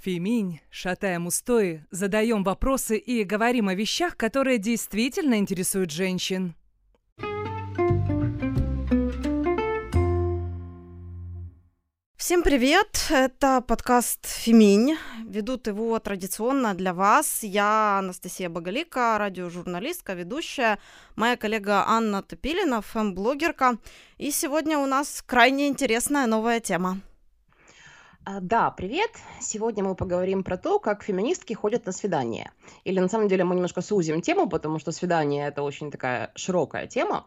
Феминь, шатаем устои, задаем вопросы и говорим о вещах, которые действительно интересуют женщин. Всем привет! Это подкаст «Феминь». Ведут его традиционно для вас. Я Анастасия Боголика, радиожурналистка, ведущая. Моя коллега Анна Топилина, фэм-блогерка. И сегодня у нас крайне интересная новая тема. А, да, привет. Сегодня мы поговорим про то, как феминистки ходят на свидания. Или на самом деле мы немножко сузим тему, потому что свидание это очень такая широкая тема.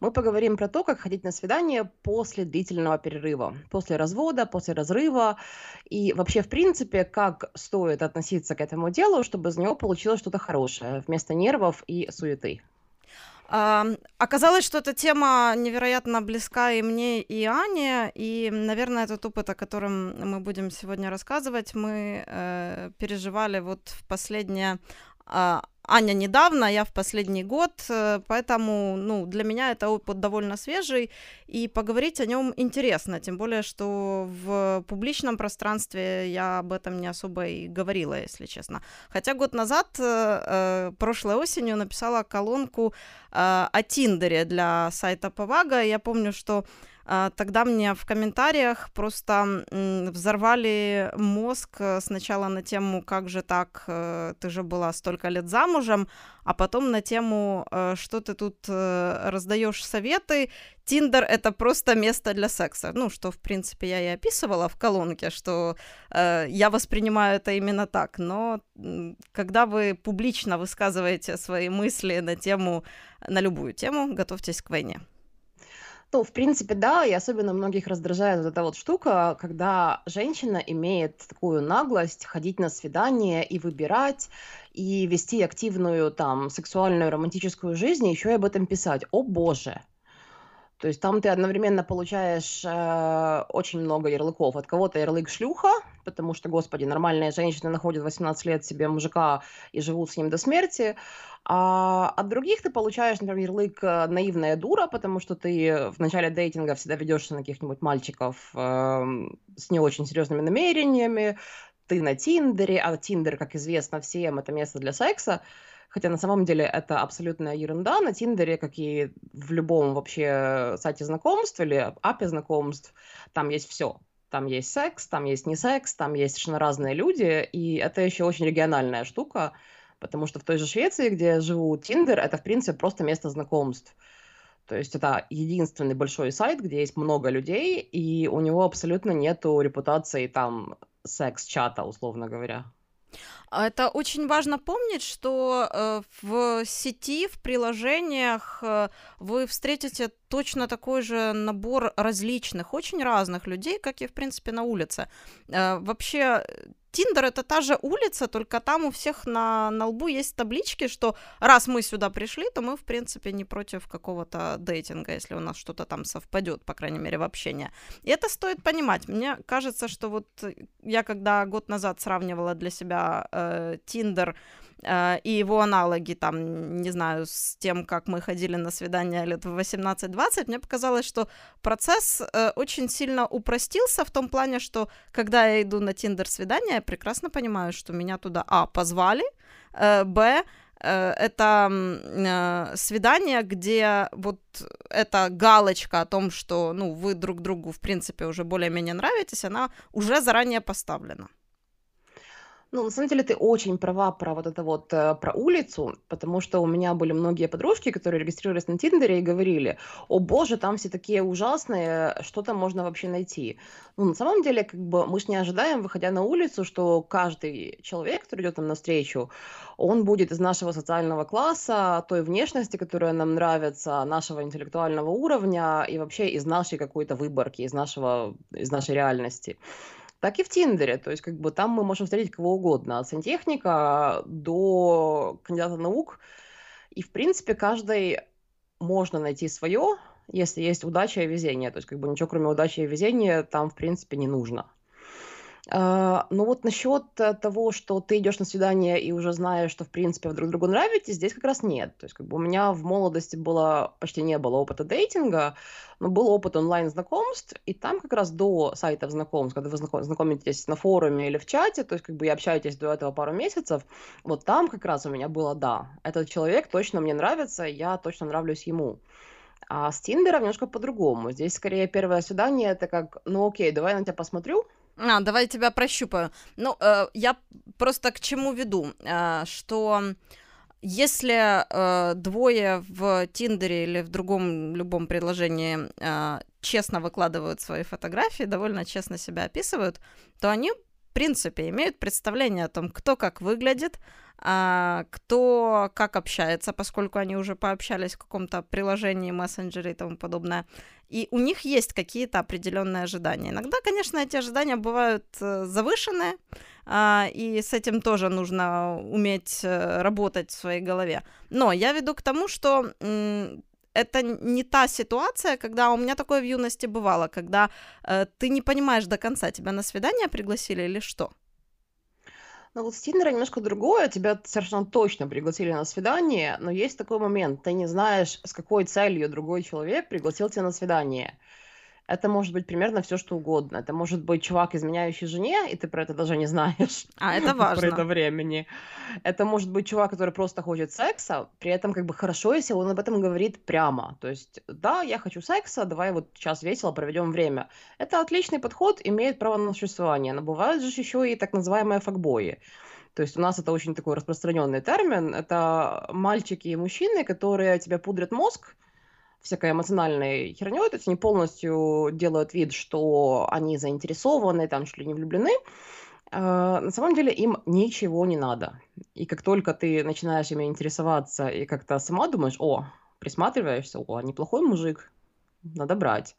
Мы поговорим про то, как ходить на свидание после длительного перерыва, после развода, после разрыва. И вообще, в принципе, как стоит относиться к этому делу, чтобы из него получилось что-то хорошее, вместо нервов и суеты. Оказалось, что эта тема невероятно близка и мне, и Ане, и, наверное, этот опыт, о котором мы будем сегодня рассказывать, мы э, переживали вот в последнее а, Аня недавно, я в последний год, э, поэтому, ну, для меня это опыт довольно свежий, и поговорить о нем интересно, тем более, что в публичном пространстве я об этом не особо и говорила, если честно. Хотя год назад, э, э прошлой осенью, написала колонку о Тиндере для сайта Повага, я помню, что а, тогда мне в комментариях просто взорвали мозг э, сначала на тему, как же так, э, ты же была столько лет замужем, а потом на тему, э, что ты тут раздаешь советы. Тиндер — это просто место для секса. Ну, что, в принципе, я и описывала в колонке, что э, я воспринимаю это именно так. Но когда вы публично высказываете свои мысли на тему, на любую тему, готовьтесь к войне. Ну, в принципе, да, и особенно многих раздражает вот эта вот штука, когда женщина имеет такую наглость ходить на свидание и выбирать, и вести активную там сексуальную романтическую жизнь, и еще и об этом писать. О боже! То есть там ты одновременно получаешь э, очень много ярлыков. От кого-то ярлык шлюха, потому что, господи, нормальные женщины находят 18 лет себе мужика и живут с ним до смерти. А от других ты получаешь, например, ярлык э, наивная дура, потому что ты в начале дейтинга всегда ведешься на каких-нибудь мальчиков э, с не очень серьезными намерениями. Ты на Тиндере, а Тиндер, как известно всем, это место для секса. Хотя на самом деле это абсолютная ерунда. На Тиндере, как и в любом вообще сайте знакомств или апе знакомств, там есть все. Там есть секс, там есть не секс, там есть совершенно разные люди, и это еще очень региональная штука, потому что в той же Швеции, где я живу, Тиндер — это, в принципе, просто место знакомств. То есть это единственный большой сайт, где есть много людей, и у него абсолютно нету репутации там секс-чата, условно говоря. А это очень важно помнить, что э, в сети, в приложениях э, вы встретите точно такой же набор различных, очень разных людей, как и, в принципе, на улице. Э, вообще, Тиндер это та же улица, только там у всех на, на лбу есть таблички, что раз мы сюда пришли, то мы, в принципе, не против какого-то дейтинга, если у нас что-то там совпадет, по крайней мере, в общении. И это стоит понимать. Мне кажется, что вот я когда год назад сравнивала для себя Тиндер э, Э, и его аналоги, там, не знаю, с тем, как мы ходили на свидания лет в 18-20, мне показалось, что процесс э, очень сильно упростился в том плане, что когда я иду на Тиндер свидание, я прекрасно понимаю, что меня туда, а, позвали, э, б, э, это э, свидание, где вот эта галочка о том, что, ну, вы друг другу, в принципе, уже более-менее нравитесь, она уже заранее поставлена. Ну, на самом деле ты очень права про вот это вот, э, про улицу, потому что у меня были многие подружки, которые регистрировались на Тиндере и говорили, о боже, там все такие ужасные, что там можно вообще найти? Ну, на самом деле, как бы мы же не ожидаем, выходя на улицу, что каждый человек, который идет нам навстречу, он будет из нашего социального класса, той внешности, которая нам нравится, нашего интеллектуального уровня и вообще из нашей какой-то выборки, из нашего, из нашей реальности так и в Тиндере. То есть, как бы там мы можем встретить кого угодно, от сантехника до кандидата наук. И, в принципе, каждый можно найти свое, если есть удача и везение. То есть, как бы ничего кроме удачи и везения там, в принципе, не нужно. А, ну вот насчет э, того, что ты идешь на свидание и уже знаешь, что в принципе вы друг другу нравитесь, здесь как раз нет. То есть как бы у меня в молодости было почти не было опыта дейтинга, но был опыт онлайн-знакомств, и там как раз до сайтов знакомств, когда вы знакомитесь на форуме или в чате, то есть как бы и общаетесь до этого пару месяцев, вот там как раз у меня было «да». Этот человек точно мне нравится, я точно нравлюсь ему. А с Тиндером немножко по-другому. Здесь скорее первое свидание, это как, ну окей, давай я на тебя посмотрю, а, давай тебя прощупаю. Ну, э, я просто к чему веду, э, что если э, двое в Тиндере или в другом любом предложении э, честно выкладывают свои фотографии, довольно честно себя описывают, то они, в принципе, имеют представление о том, кто как выглядит, кто как общается, поскольку они уже пообщались в каком-то приложении, мессенджере и тому подобное. И у них есть какие-то определенные ожидания. Иногда, конечно, эти ожидания бывают э, завышенные, а, и с этим тоже нужно уметь э, работать в своей голове. Но я веду к тому, что это не та ситуация, когда у меня такое в юности бывало, когда э, ты не понимаешь до конца, тебя на свидание пригласили или что. Ну вот с Тиндера немножко другое. Тебя совершенно точно пригласили на свидание, но есть такой момент. Ты не знаешь, с какой целью другой человек пригласил тебя на свидание. Это может быть примерно все, что угодно. Это может быть чувак, изменяющий жене, и ты про это даже не знаешь. А, это важно. Про это времени. Это может быть чувак, который просто хочет секса, при этом как бы хорошо, если он об этом говорит прямо. То есть, да, я хочу секса, давай вот сейчас весело проведем время. Это отличный подход, имеет право на существование. Но бывают же еще и так называемые факбои. То есть у нас это очень такой распространенный термин. Это мальчики и мужчины, которые тебе пудрят мозг, всякой эмоциональной херней, то есть они полностью делают вид, что они заинтересованы, там, чуть ли не влюблены, а, на самом деле им ничего не надо. И как только ты начинаешь ими интересоваться и как-то сама думаешь, о, присматриваешься, о, неплохой мужик, надо брать.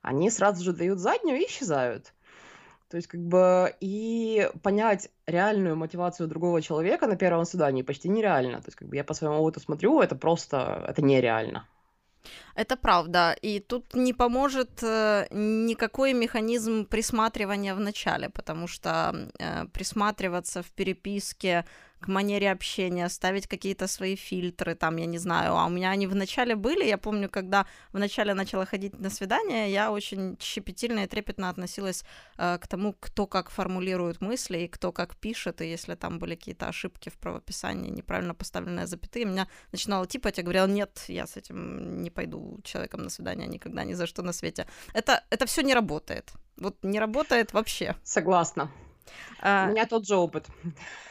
Они сразу же дают заднюю и исчезают. То есть, как бы, и понять реальную мотивацию другого человека на первом свидании почти нереально. То есть, как бы, я по своему опыту смотрю, это просто, это нереально. Это правда. И тут не поможет э, никакой механизм присматривания в начале, потому что э, присматриваться в переписке к манере общения, ставить какие-то свои фильтры, там, я не знаю, а у меня они вначале были, я помню, когда вначале начала ходить на свидания, я очень щепетильно и трепетно относилась э, к тому, кто как формулирует мысли и кто как пишет, и если там были какие-то ошибки в правописании, неправильно поставленные запятые, меня начинало типать, я говорила, нет, я с этим не пойду человеком на свидание никогда, ни за что на свете. Это, это все не работает. Вот не работает вообще. Согласна. А, У меня тот же опыт.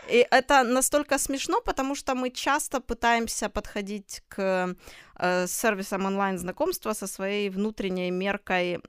И это настолько смешно, потому что мы часто пытаемся подходить к э, сервисам онлайн-знакомства со своей внутренней меркой,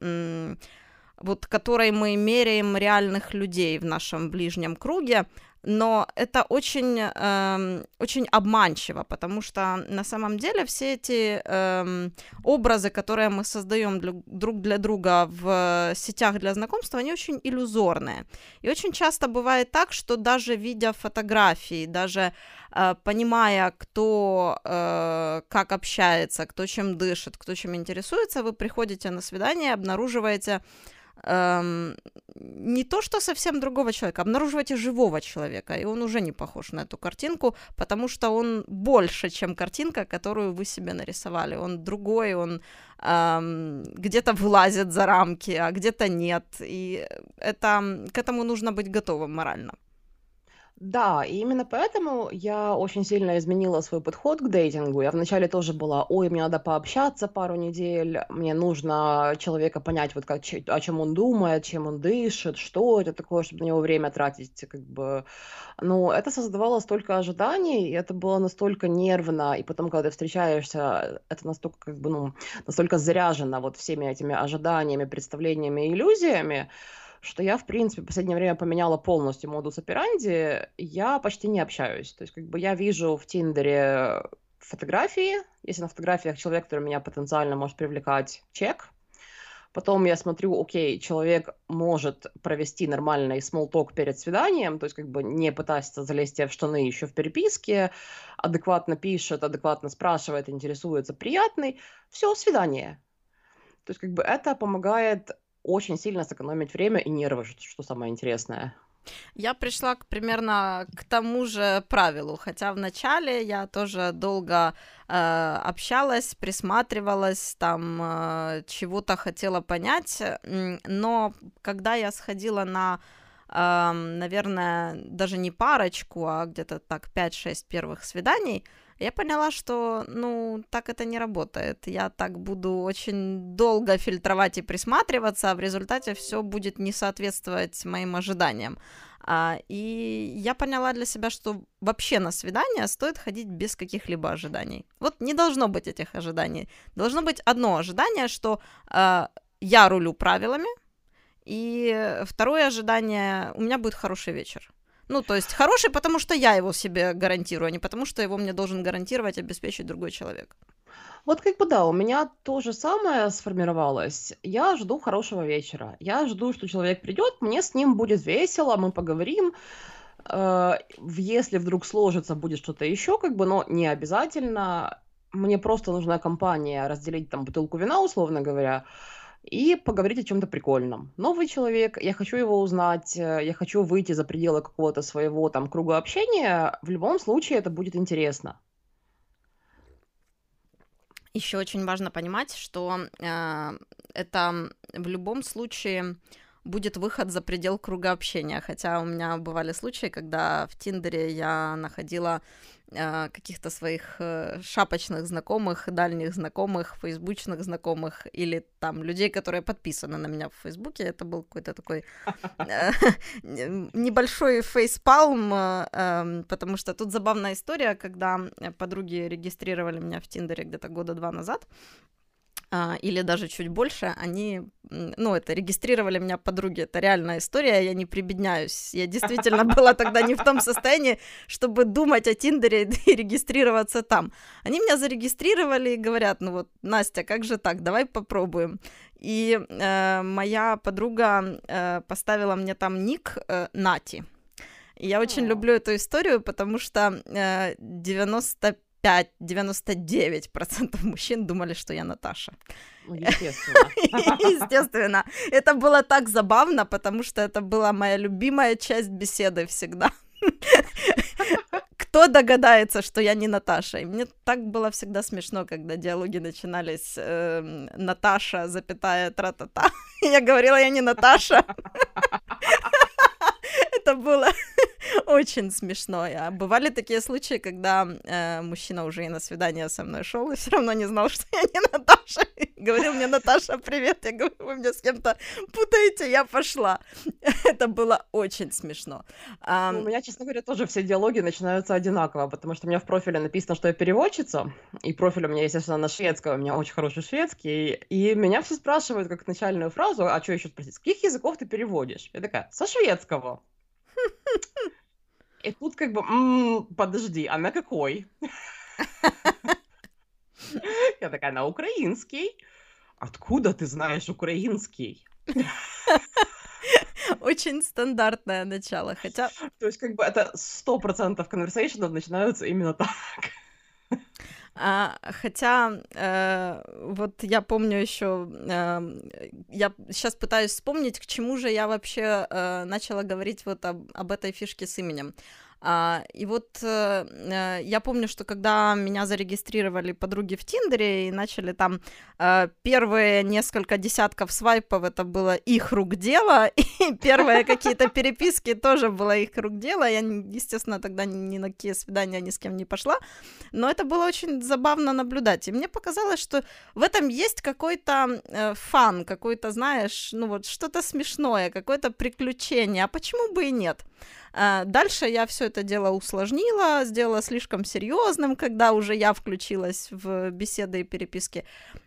вот которой мы меряем реальных людей в нашем ближнем круге но это очень, э, очень обманчиво, потому что на самом деле все эти э, образы, которые мы создаем друг для друга в сетях для знакомства, они очень иллюзорные. И очень часто бывает так, что даже видя фотографии, даже э, понимая, кто э, как общается, кто чем дышит, кто чем интересуется, вы приходите на свидание и обнаруживаете эм, не то, что совсем другого человека, обнаруживаете живого человека, и он уже не похож на эту картинку, потому что он больше, чем картинка, которую вы себе нарисовали. Он другой, он эм, где-то вылазит за рамки, а где-то нет. И это, к этому нужно быть готовым морально. Да, и именно поэтому я очень сильно изменила свой подход к дейтингу. Я вначале тоже была, ой, мне надо пообщаться пару недель, мне нужно человека понять, вот как, о чем он думает, чем он дышит, что это такое, чтобы на него время тратить, как бы. Но это создавало столько ожиданий, и это было настолько нервно, и потом, когда ты встречаешься, это настолько, как бы, ну, настолько заряжено вот всеми этими ожиданиями, представлениями, иллюзиями, что я, в принципе, в последнее время поменяла полностью модус операнди, я почти не общаюсь. То есть, как бы я вижу в Тиндере фотографии, если на фотографиях человек, который меня потенциально может привлекать, чек. Потом я смотрю, окей, человек может провести нормальный смолток перед свиданием, то есть как бы не пытаться залезть в штаны еще в переписке, адекватно пишет, адекватно спрашивает, интересуется, приятный. Все, свидание. То есть как бы это помогает очень сильно сэкономить время и нервы, что, самое интересное. Я пришла к, примерно к тому же правилу, хотя вначале я тоже долго э, общалась, присматривалась, там э, чего-то хотела понять, но когда я сходила на э, наверное, даже не парочку, а где-то так 5-6 первых свиданий, я поняла, что, ну, так это не работает. Я так буду очень долго фильтровать и присматриваться, а в результате все будет не соответствовать моим ожиданиям. А, и я поняла для себя, что вообще на свидание стоит ходить без каких-либо ожиданий. Вот не должно быть этих ожиданий. Должно быть одно ожидание, что э, я рулю правилами, и второе ожидание, у меня будет хороший вечер. Ну, то есть хороший, потому что я его себе гарантирую, а не потому что его мне должен гарантировать, обеспечить другой человек. Вот как бы да, у меня то же самое сформировалось. Я жду хорошего вечера. Я жду, что человек придет, мне с ним будет весело, мы поговорим. Э, если вдруг сложится, будет что-то еще, как бы, но не обязательно. Мне просто нужна компания, разделить там бутылку вина, условно говоря, и поговорить о чем-то прикольном. Новый человек, я хочу его узнать, э, я хочу выйти за пределы какого-то своего там круга общения, в любом случае это будет интересно. Еще очень важно понимать, что э, это в любом случае будет выход за предел круга общения. Хотя у меня бывали случаи, когда в Тиндере я находила э, каких-то своих э, шапочных знакомых, дальних знакомых, фейсбучных знакомых или там людей, которые подписаны на меня в Фейсбуке. Это был какой-то такой э, небольшой фейспалм, эм, потому что тут забавная история, когда подруги регистрировали меня в Тиндере где-то года два назад, или даже чуть больше, они, ну, это регистрировали меня подруги, это реальная история, я не прибедняюсь, я действительно была тогда не в том состоянии, чтобы думать о Тиндере и регистрироваться там. Они меня зарегистрировали и говорят, ну вот, Настя, как же так, давай попробуем. И э, моя подруга э, поставила мне там ник э, Нати. И я очень люблю эту историю, потому что э, 95 99% мужчин думали, что я Наташа. Ну, естественно. Естественно. Это было так забавно, потому что это была моя любимая часть беседы всегда. Кто догадается, что я не Наташа? И мне так было всегда смешно, когда диалоги начинались э, Наташа, запятая, тра-та-та. Я говорила, я не Наташа. Это было очень смешно. А бывали такие случаи, когда э, мужчина уже и на свидание со мной шел, и все равно не знал, что я не Наташа. Говорил мне, Наташа, привет. Я говорю, вы меня с кем-то путаете, я пошла. Это было очень смешно. А... У меня, честно говоря, тоже все диалоги начинаются одинаково, потому что у меня в профиле написано, что я переводчица, и профиль у меня, естественно, на шведском, у меня очень хороший шведский, и меня все спрашивают как начальную фразу, а что еще спросить, с каких языков ты переводишь? Я такая, со шведского. И тут как бы, м-м, подожди, а на какой? Я такая, на украинский. Откуда ты знаешь украинский? Очень стандартное начало, хотя... То есть, как бы, это сто процентов конверсейшенов начинаются именно так. А, хотя э, вот я помню еще, э, я сейчас пытаюсь вспомнить, к чему же я вообще э, начала говорить вот об, об этой фишке с именем. А, и вот э, э, я помню, что когда меня зарегистрировали подруги в Тиндере и начали там э, первые несколько десятков свайпов, это было их рук дело, и первые какие-то переписки тоже было их рук дело. Я, естественно, тогда ни на какие свидания ни с кем не пошла, но это было очень забавно наблюдать. И мне показалось, что в этом есть какой-то э, фан, какой-то, знаешь, ну вот что-то смешное, какое-то приключение. А почему бы и нет? А, дальше я все это дело усложнила, сделала слишком серьезным, когда уже я включилась в беседы и переписки.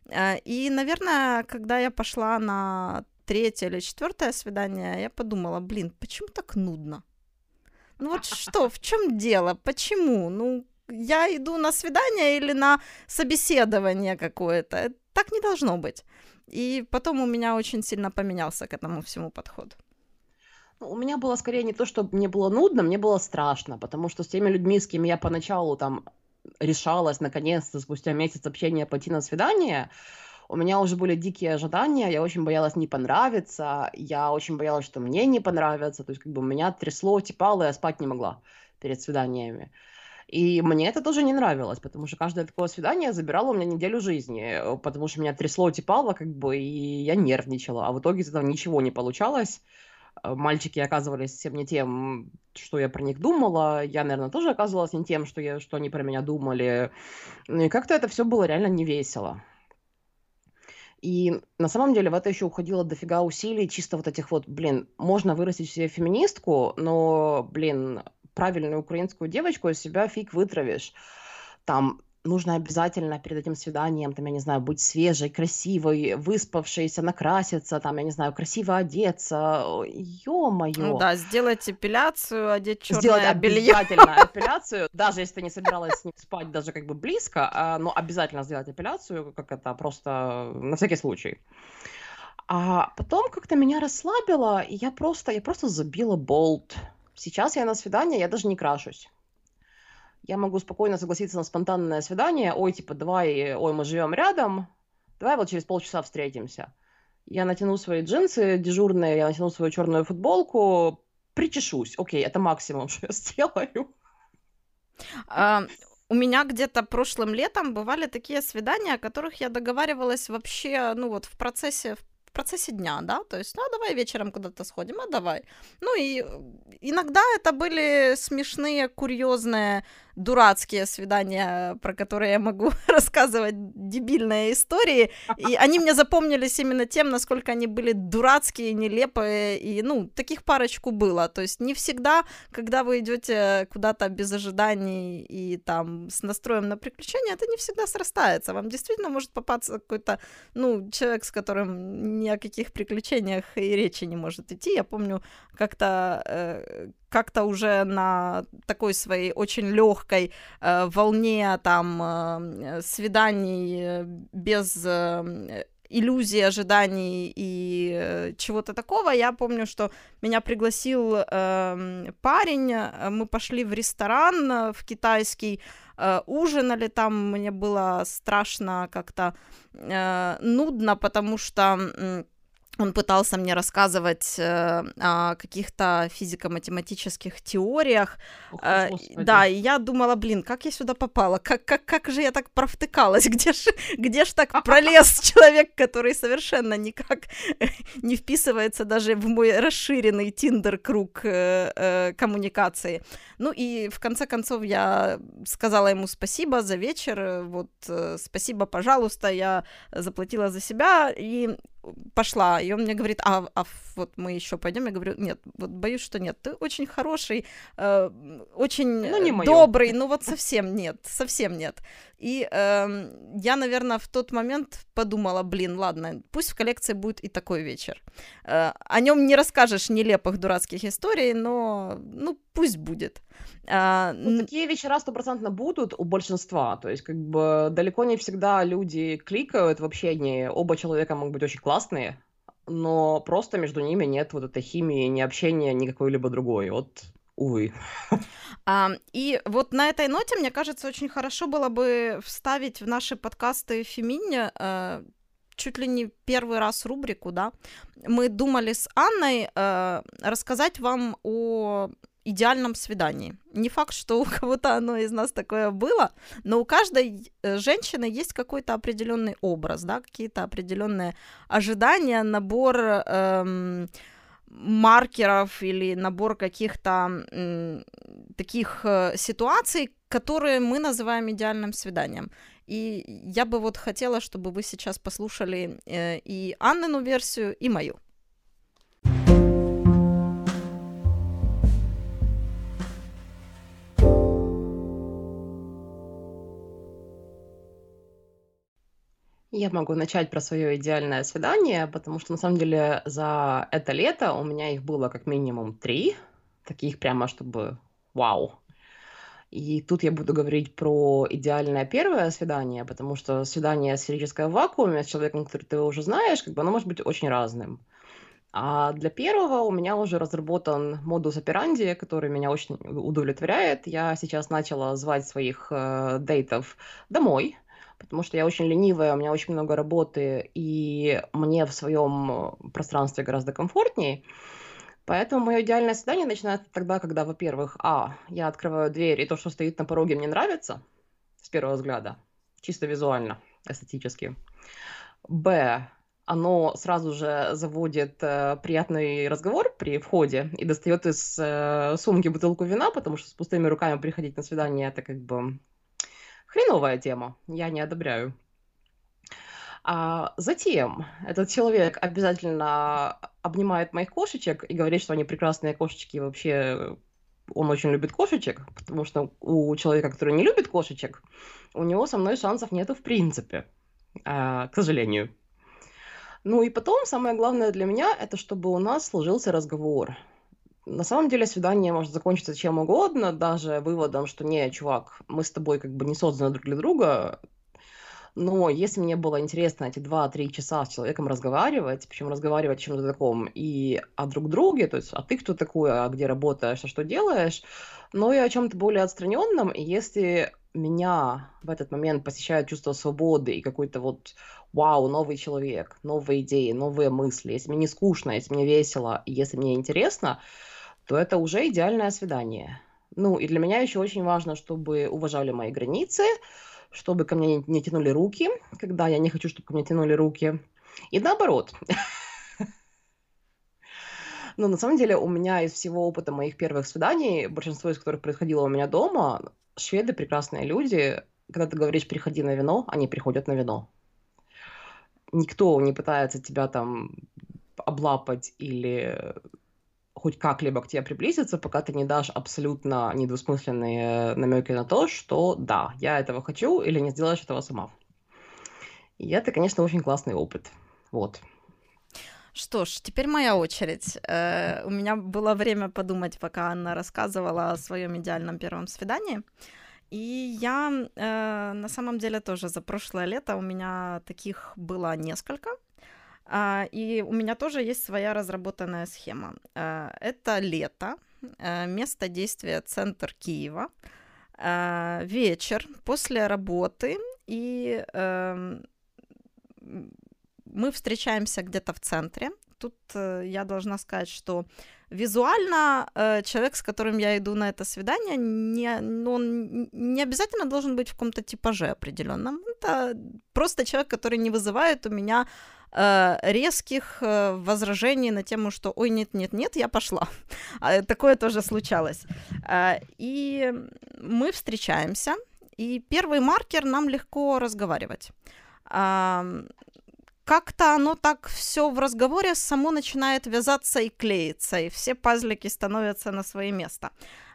А, и, наверное, когда я пошла на третье или четвертое свидание, я подумала, блин, почему так нудно? Ну вот что, в чем дело? Почему? Ну, я иду на свидание или на собеседование какое-то. Так не должно быть. И потом у меня очень сильно поменялся к этому всему подход. Ну, у меня было скорее не то, что мне было нудно, мне было страшно, потому что с теми людьми, с кем я поначалу там решалась наконец-то спустя месяц общения пойти на свидание, у меня уже были дикие ожидания, я очень боялась не понравиться, я очень боялась, что мне не понравится, то есть как бы меня трясло, типало, я спать не могла перед свиданиями. И мне это тоже не нравилось, потому что каждое такое свидание забирало у меня неделю жизни, потому что меня трясло, типало, как бы, и я нервничала, а в итоге из этого ничего не получалось. Э, мальчики оказывались совсем не тем, что я про них думала. Я, наверное, тоже оказывалась не тем, что, я, что они про меня думали. Ну и как-то это все было реально не весело. И на самом деле в это еще уходило дофига усилий, чисто вот этих вот, блин, можно вырастить себе феминистку, но, блин, правильную украинскую девочку из себя фиг вытравишь. Там нужно обязательно перед этим свиданием, там, я не знаю, быть свежей, красивой, выспавшейся, накраситься, там, я не знаю, красиво одеться. Ё-моё. Ну да, сделать эпиляцию, одеть черное Сделать белье. обязательно эпиляцию, даже если ты не собиралась с ним спать даже как бы близко, а, но обязательно сделать эпиляцию, как это, просто на всякий случай. А потом как-то меня расслабило, и я просто, я просто забила болт. Сейчас я на свидание, я даже не крашусь я могу спокойно согласиться на спонтанное свидание. Ой, типа, давай, ой, мы живем рядом, давай вот через полчаса встретимся. Я натяну свои джинсы дежурные, я натяну свою черную футболку, причешусь. Окей, это максимум, что я сделаю. А, у меня где-то прошлым летом бывали такие свидания, о которых я договаривалась вообще, ну вот в процессе, в в процессе дня, да, то есть, ну, а давай вечером куда-то сходим, а давай. Ну, и иногда это были смешные, курьезные дурацкие свидания, про которые я могу рассказывать дебильные истории, и они мне запомнились именно тем, насколько они были дурацкие, нелепые, и, ну, таких парочку было, то есть не всегда, когда вы идете куда-то без ожиданий и там с настроем на приключения, это не всегда срастается, вам действительно может попасться какой-то, ну, человек, с которым ни о каких приключениях и речи не может идти, я помню, как-то э, как-то уже на такой своей очень легкой э, волне там э, свиданий э, без э, иллюзии ожиданий и э, чего-то такого. Я помню, что меня пригласил э, парень, мы пошли в ресторан э, в китайский, э, ужинали там, мне было страшно как-то э, нудно, потому что э, он пытался мне рассказывать э, о каких-то физико-математических теориях. Ох, э, да, и я думала, блин, как я сюда попала? Как, как, как же я так провтыкалась? Где ж, где ж так пролез человек, который совершенно никак не вписывается даже в мой расширенный тиндер-круг э, э, коммуникации? Ну и в конце концов я сказала ему спасибо за вечер, вот э, спасибо, пожалуйста, я заплатила за себя, и пошла, и он мне говорит, а, а вот мы еще пойдем, я говорю, нет, вот боюсь, что нет, ты очень хороший, э, очень ну, не добрый, ну вот совсем нет, совсем нет. И э, я, наверное, в тот момент подумала, блин, ладно, пусть в коллекции будет и такой вечер. Э, о нем не расскажешь нелепых дурацких историй, но, ну, пусть будет. А, ну, такие вечера стопроцентно будут у большинства. То есть, как бы далеко не всегда люди кликают в общении. Оба человека могут быть очень классные, но просто между ними нет вот этой химии, ни общения, ни какой-либо другой. Вот увы. А, и вот на этой ноте, мне кажется, очень хорошо было бы вставить в наши подкасты Феминь э, чуть ли не первый раз рубрику, да. Мы думали с Анной э, рассказать вам о идеальном свидании. Не факт, что у кого-то оно из нас такое было, но у каждой э, женщины есть какой-то определенный образ, да, какие-то определенные ожидания, набор эм, маркеров или набор каких-то таких э, ситуаций, которые мы называем идеальным свиданием. И я бы вот хотела, чтобы вы сейчас послушали э, и Аннину версию, и мою. Я могу начать про свое идеальное свидание, потому что на самом деле за это лето у меня их было как минимум три, таких прямо, чтобы вау. И тут я буду говорить про идеальное первое свидание, потому что свидание сферическое в вакууме с человеком, который ты уже знаешь, как бы оно может быть очень разным. А для первого у меня уже разработан модус операнди, который меня очень удовлетворяет. Я сейчас начала звать своих э, дейтов домой, потому что я очень ленивая, у меня очень много работы, и мне в своем пространстве гораздо комфортнее. Поэтому мое идеальное свидание начинается тогда, когда, во-первых, а, я открываю дверь, и то, что стоит на пороге, мне нравится с первого взгляда, чисто визуально, эстетически. Б, оно сразу же заводит э, приятный разговор при входе и достает из э, сумки бутылку вина, потому что с пустыми руками приходить на свидание это как бы хреновая тема. Я не одобряю. А затем этот человек обязательно обнимает моих кошечек и говорит, что они прекрасные кошечки, и вообще он очень любит кошечек, потому что у человека, который не любит кошечек, у него со мной шансов нету в принципе, а, к сожалению. Ну и потом, самое главное для меня, это чтобы у нас сложился разговор. На самом деле свидание может закончиться чем угодно, даже выводом, что не, чувак, мы с тобой как бы не созданы друг для друга, но если мне было интересно эти 2-3 часа с человеком разговаривать, причем разговаривать о чем-то таком и о друг друге, то есть, а ты кто такой, а где работаешь, а что делаешь, но и о чем-то более отстраненном, и если меня в этот момент посещает чувство свободы и какой-то вот вау, новый человек, новые идеи, новые мысли, если мне не скучно, если мне весело, если мне интересно, то это уже идеальное свидание. Ну, и для меня еще очень важно, чтобы уважали мои границы, чтобы ко мне не тянули руки, когда я не хочу, чтобы ко мне тянули руки. И наоборот. Но на самом деле у меня из всего опыта моих первых свиданий, большинство из которых происходило у меня дома, шведы прекрасные люди. Когда ты говоришь «приходи на вино», они приходят на вино. Никто не пытается тебя там облапать или хоть как-либо к тебе приблизиться, пока ты не дашь абсолютно недвусмысленные намеки на то, что да, я этого хочу или не сделаешь этого сама. И это, конечно, очень классный опыт. Вот. Что ж, теперь моя очередь. Э, у меня было время подумать, пока Анна рассказывала о своем идеальном первом свидании. И я э, на самом деле тоже за прошлое лето у меня таких было несколько. А, и у меня тоже есть своя разработанная схема. А, это лето, а, место действия центр Киева, вечер после работы, и эм, мы встречаемся где-то в центре. Тут э, я должна сказать, что визуально э, человек, с которым я иду на это свидание, не, ну, он не обязательно должен быть в каком-то типаже определенном. Это просто человек, который не вызывает у меня резких э, возражений на тему, что ой, нет, нет, нет, я пошла. А, такое тоже случалось. Э, и мы встречаемся, и первый маркер нам легко разговаривать. Как-то оно так все в разговоре само начинает вязаться и клеиться, и все пазлики становятся на свое место.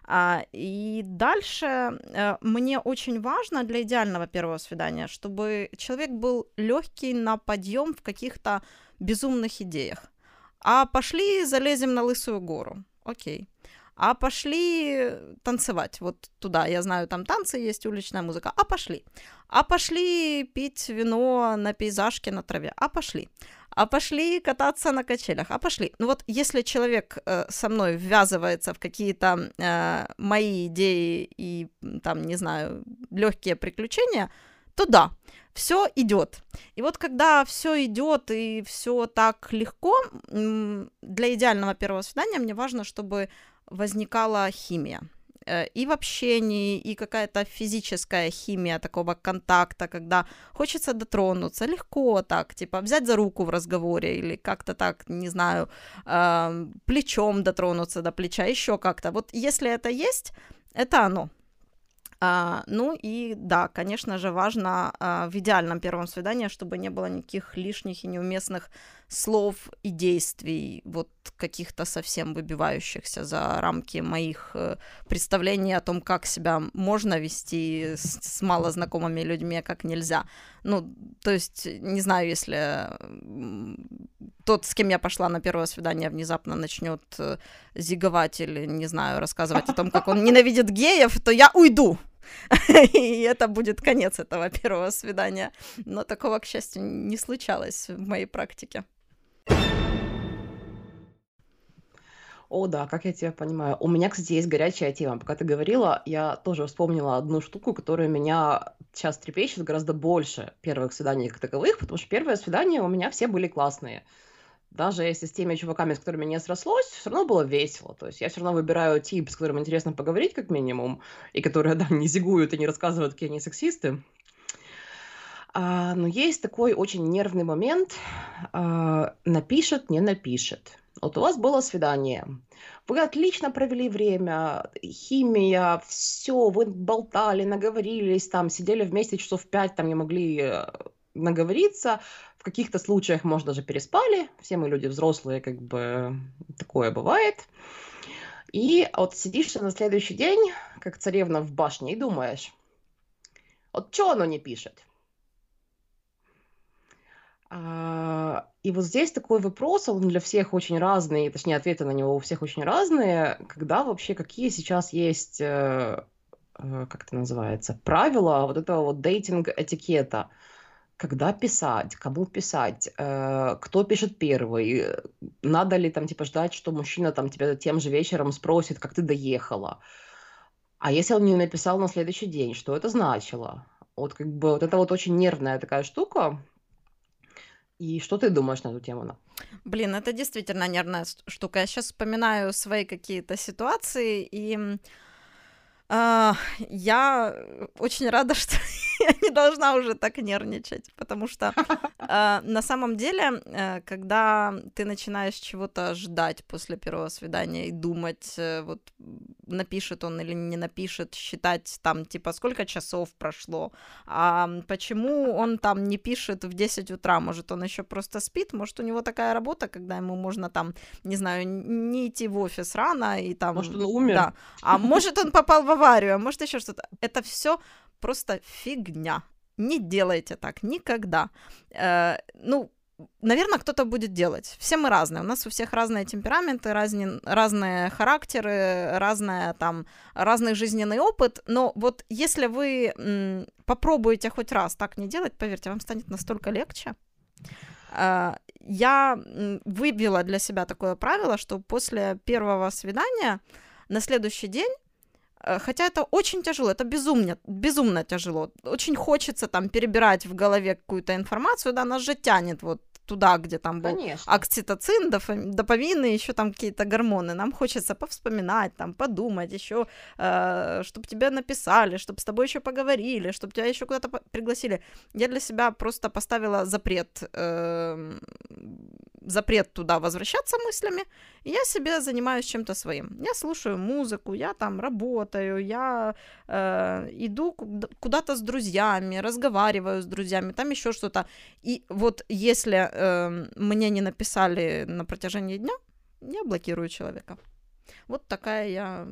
А, и дальше э, мне очень важно для идеального первого свидания, чтобы человек был легкий на подъем в каких-то безумных идеях. А пошли залезем на лысую гору. Окей. А пошли танцевать вот туда. Я знаю, там танцы есть, уличная музыка. А пошли. А пошли пить вино на пейзажке на траве. А пошли а пошли кататься на качелях, а пошли. Ну вот если человек э, со мной ввязывается в какие-то э, мои идеи и там, не знаю, легкие приключения, то да, все идет. И вот когда все идет и все так легко, для идеального первого свидания мне важно, чтобы возникала химия. Э, и в общении, и какая-то физическая химия такого контакта, когда хочется дотронуться, легко так, типа взять за руку в разговоре или как-то так, не знаю, плечом дотронуться до плеча, еще как-то. Вот если это есть, это оно. А, ну и да, конечно же, важно а, в идеальном первом свидании, чтобы не было никаких лишних и неуместных слов и действий, вот каких-то совсем выбивающихся за рамки моих э, представлений о том, как себя можно вести с, с малознакомыми людьми, а как нельзя. Ну, то есть, не знаю, если тот, с кем я пошла на первое свидание, внезапно начнет э, зиговать или, не знаю, рассказывать о том, как он ненавидит геев, то я уйду. И это будет конец этого первого свидания. Но такого, к счастью, не случалось в моей практике. О, да, как я тебя понимаю. У меня, кстати, есть горячая тема. Пока ты говорила, я тоже вспомнила одну штуку, которая меня сейчас трепещет гораздо больше первых свиданий как таковых, потому что первые свидания у меня все были классные. Даже если с теми чуваками, с которыми не срослось, все равно было весело. То есть я все равно выбираю тип, с которым интересно поговорить, как минимум, и которые, да, не зигуют и не рассказывают, какие они сексисты. А, но есть такой очень нервный момент. А, напишет, не напишет. Вот у вас было свидание. Вы отлично провели время, химия, все, вы болтали, наговорились, там, сидели вместе часов пять, там не могли э, наговориться. В каких-то случаях, может, даже переспали. Все мы люди взрослые, как бы такое бывает. И вот сидишь на следующий день, как царевна в башне, и думаешь, вот что оно не пишет? А, и вот здесь такой вопрос, он для всех очень разный, точнее, ответы на него у всех очень разные. Когда вообще, какие сейчас есть, э, э, как это называется, правила вот этого вот дейтинг-этикета? Когда писать, кому писать, э, кто пишет первый, надо ли там типа ждать, что мужчина там тебя тем же вечером спросит, как ты доехала. А если он не написал на следующий день, что это значило? Вот как бы вот это вот очень нервная такая штука, и что ты думаешь на эту тему? На? Блин, это действительно нервная штука. Я сейчас вспоминаю свои какие-то ситуации, и Uh, я очень рада, что я не должна уже так нервничать, потому что uh, на самом деле, uh, когда ты начинаешь чего-то ждать после первого свидания и думать, э, вот напишет он или не напишет, считать там, типа, сколько часов прошло, а почему он там не пишет в 10 утра, может, он еще просто спит, может, у него такая работа, когда ему можно там, не знаю, не идти в офис рано и там... Может, он умер? Да, а может, он попал в аварию, а может, еще что-то. Это все просто фигня. Не делайте так никогда. Э, ну, наверное, кто-то будет делать. Все мы разные. У нас у всех разные темпераменты, разные, разные характеры, разная, там, разный жизненный опыт. Но вот если вы м, попробуете хоть раз так не делать, поверьте, вам станет настолько легче. Э, я выбила для себя такое правило, что после первого свидания на следующий день хотя это очень тяжело, это безумно, безумно тяжело. Очень хочется там перебирать в голове какую-то информацию, да, нас же тянет вот туда, где там был Конечно. окситоцин, допамин и еще там какие-то гормоны. Нам хочется повспоминать, там, подумать еще, э, чтобы тебе написали, чтобы с тобой еще поговорили, чтобы тебя еще куда-то пригласили. Я для себя просто поставила запрет, э, запрет туда возвращаться мыслями, и я себе занимаюсь чем-то своим. Я слушаю музыку, я там работаю, я э, иду куда-то с друзьями, разговариваю с друзьями, там еще что-то. И вот если э, мне не написали на протяжении дня, я блокирую человека. Вот такая я,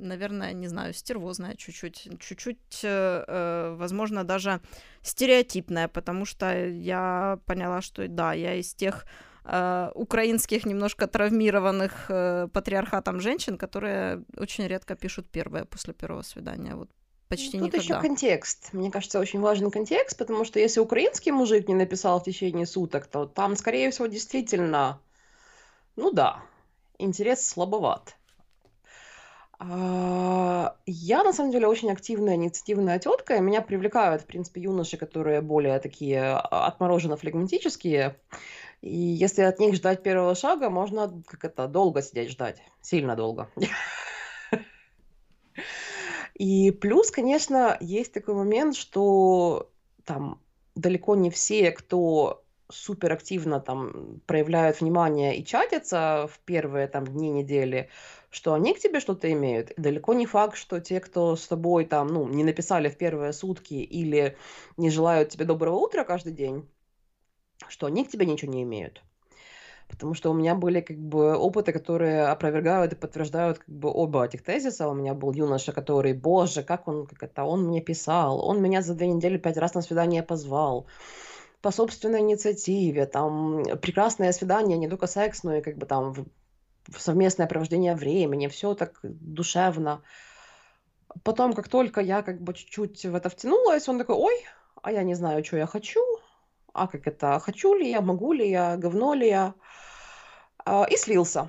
наверное, не знаю, стервозная чуть-чуть, чуть-чуть, э, э, возможно, даже стереотипная, потому что я поняла, что да, я из тех э, украинских немножко травмированных э, патриархатом женщин, которые очень редко пишут первое после первого свидания. Вот почти Тут никогда. еще контекст. Мне кажется, очень важен контекст, потому что если украинский мужик не написал в течение суток, то там, скорее всего, действительно, ну да, интерес слабоват. А, я, на самом деле, очень активная, инициативная тетка, и меня привлекают, в принципе, юноши, которые более такие а, отмороженно-флегматические. И если от них ждать первого шага, можно как это долго сидеть ждать, сильно долго. И плюс, конечно, есть такой момент, что там далеко не все, кто суперактивно там проявляют внимание и чатятся в первые там дни недели, что они к тебе что-то имеют. Далеко не факт, что те, кто с тобой там, ну, не написали в первые сутки или не желают тебе доброго утра каждый день, что они к тебе ничего не имеют. Потому что у меня были как бы опыты, которые опровергают и подтверждают как бы оба этих тезиса. У меня был юноша, который, боже, как он, как это, он мне писал, он меня за две недели пять раз на свидание позвал по собственной инициативе, там прекрасное свидание, не только секс, но и как бы там совместное провождение времени, все так душевно. Потом, как только я как бы чуть-чуть в это втянулась, он такой, ой, а я не знаю, что я хочу, а как это, хочу ли я, могу ли я, говно ли я, а, и слился.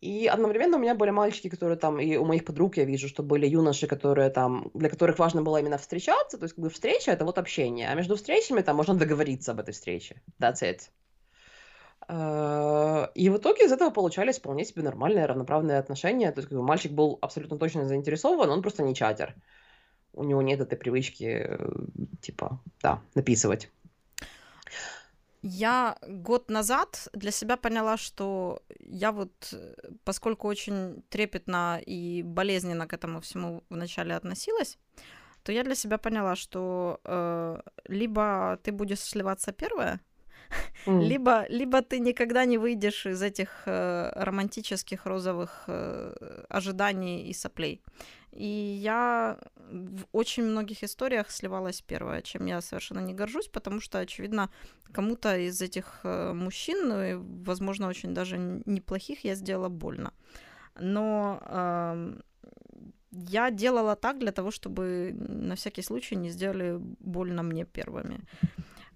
И одновременно у меня были мальчики, которые там, и у моих подруг я вижу, что были юноши, которые там, для которых важно было именно встречаться, то есть как бы встреча — это вот общение, а между встречами там можно договориться об этой встрече. That's it. Э, и в итоге из этого получались вполне себе нормальные равноправные отношения. То есть как бы мальчик был абсолютно точно заинтересован, он просто не чатер. У него нет этой привычки, э, типа, да, написывать. Я год назад для себя поняла, что я вот, э, поскольку очень трепетно и болезненно к этому всему вначале относилась, то я для себя поняла, что э, либо ты будешь сливаться первая, mm. либо, либо ты никогда не выйдешь из этих э, романтических розовых э, ожиданий и соплей. И я в очень многих историях сливалась первая, чем я совершенно не горжусь, потому что, очевидно, кому-то из этих э, мужчин, ну возможно, очень даже неплохих, я сделала больно. Но э, я делала так для того, чтобы на всякий случай не сделали больно мне первыми.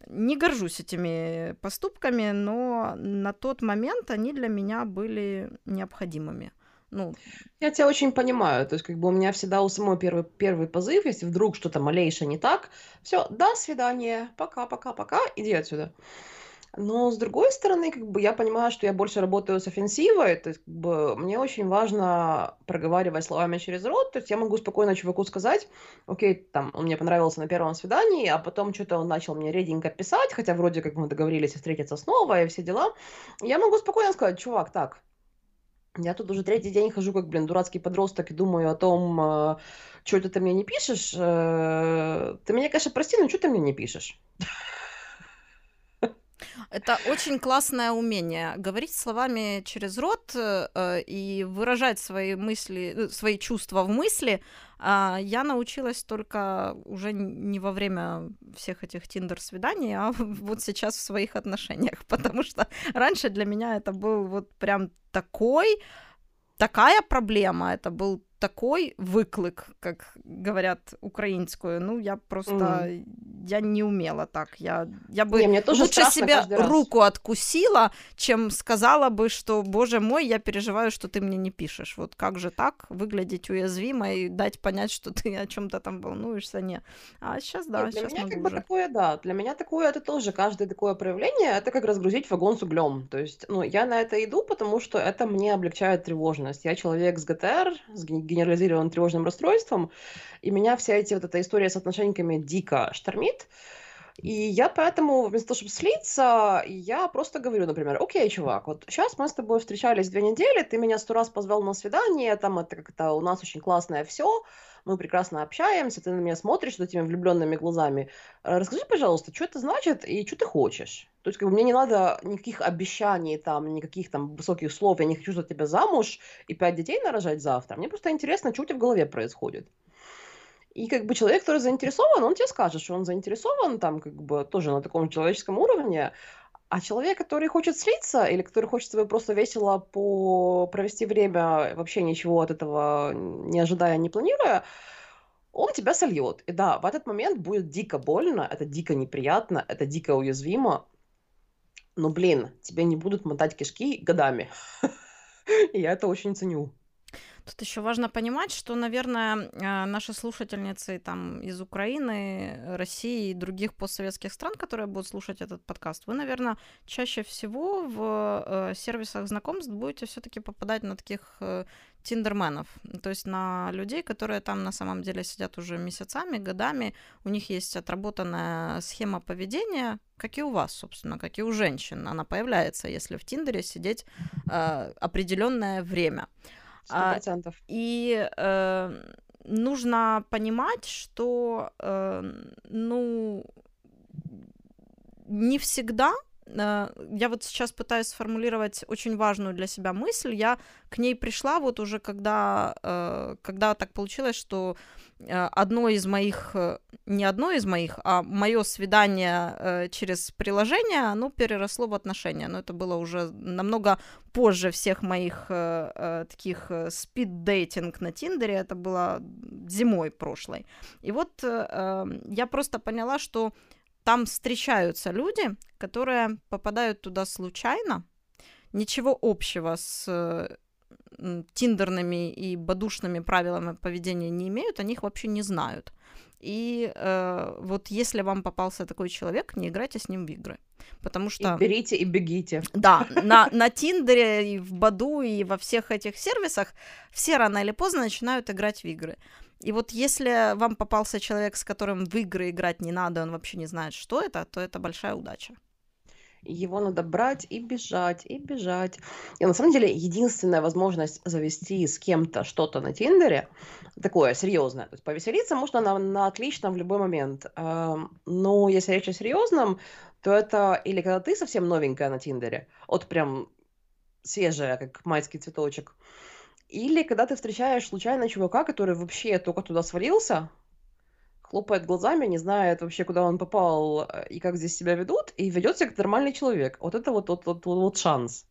Не горжусь этими поступками, но на тот момент они для меня были необходимыми. Ну, Я тебя очень понимаю. То есть, как бы у меня всегда у самой первый, первый позыв, если вдруг что-то малейшее не так, все, до свидания, пока, пока, пока, иди отсюда. Но с другой стороны, как бы я понимаю, что я больше работаю с офенсивой, то есть как бы мне очень важно проговаривать словами через рот, то есть я могу спокойно чуваку сказать, окей, там, он мне понравился на первом свидании, а потом что-то он начал мне реденько писать, хотя вроде как мы договорились встретиться снова и все дела. Я могу спокойно сказать, чувак, так, я тут уже третий день хожу, как, блин, дурацкий подросток, и думаю о том, э, что это ты мне не пишешь. Э, ты меня, конечно, прости, но что ты мне не пишешь? Это очень классное умение говорить словами через рот э, и выражать свои мысли, э, свои чувства в мысли. А я научилась только уже не во время всех этих тиндер-свиданий, а вот сейчас в своих отношениях, потому что раньше для меня это был вот прям такой такая проблема, это был такой выклик, как говорят украинскую. Ну, я просто... Mm. Я не умела так. Я, я бы не, лучше себе руку откусила, чем сказала бы, что, боже мой, я переживаю, что ты мне не пишешь. Вот как же так выглядеть уязвимо и дать понять, что ты о чем то там волнуешься? Не. А сейчас, да, Нет, для меня как бы уже. такое, да. Для меня такое, это тоже каждое такое проявление, это как разгрузить вагон с углем. То есть, ну, я на это иду, потому что это мне облегчает тревожность. Я человек с ГТР, с генерализированным тревожным расстройством, и меня вся эти вот эта история с отношениями дико штормит. И я поэтому, вместо того, чтобы слиться, я просто говорю, например, окей, чувак, вот сейчас мы с тобой встречались две недели, ты меня сто раз позвал на свидание, там это как-то у нас очень классное все, мы прекрасно общаемся, ты на меня смотришь этими влюбленными глазами. Э, расскажи, пожалуйста, что это значит и что ты хочешь? То есть, как бы, мне не надо никаких обещаний, там, никаких там высоких слов, я не хочу за тебя замуж и пять детей нарожать завтра. Мне просто интересно, что у тебя в голове происходит. И как бы человек, который заинтересован, он тебе скажет, что он заинтересован там как бы тоже на таком человеческом уровне, а человек, который хочет слиться или который хочет себе просто весело по... провести время, вообще ничего от этого не ожидая, не планируя, он тебя сольет. И да, в этот момент будет дико больно, это дико неприятно, это дико уязвимо. Но, блин, тебе не будут мотать кишки годами. И я это очень ценю. Тут еще важно понимать, что, наверное, э, наши слушательницы там из Украины, России и других постсоветских стран, которые будут слушать этот подкаст, вы, наверное, чаще всего в э, сервисах знакомств будете все-таки попадать на таких э, тиндерменов, то есть на людей, которые там на самом деле сидят уже месяцами, годами, у них есть отработанная схема поведения, как и у вас, собственно, как и у женщин. Она появляется, если в Тиндере сидеть э, определенное время. А, процентов. И э, нужно понимать, что, э, ну, не всегда я вот сейчас пытаюсь сформулировать очень важную для себя мысль. Я к ней пришла вот уже когда, э, когда так получилось, что Э, одно из моих, э, не одно из моих, а мое свидание э, через приложение, оно переросло в отношения. Но это было уже намного позже всех моих таких спид-дейтинг на Тиндере. Это было зимой прошлой. И вот я просто поняла, что там встречаются люди, которые попадают туда случайно, ничего общего с тиндерными и бадушными правилами поведения не имеют, они их вообще не знают. И э, вот если вам попался такой человек, не играйте с ним в игры. Потому что... И берите и бегите. Да, на, на Тиндере, и в Баду, и во всех этих сервисах все рано или поздно начинают играть в игры. И вот если вам попался человек, с которым в игры играть не надо, он вообще не знает, что это, то это большая удача. Его надо брать и бежать, и бежать. И на самом деле единственная возможность завести с кем-то что-то на Тиндере, такое серьезное, то есть повеселиться можно на, на отлично в любой момент. Но если речь о серьезном, то это или когда ты совсем новенькая на Тиндере, вот прям свежая, как майский цветочек, или когда ты встречаешь случайно чувака, который вообще только туда свалился, хлопает глазами, не знает вообще, куда он попал э, и как здесь себя ведут, и ведет себя как нормальный человек. Вот это вот, вот, вот, вот, вот шанс.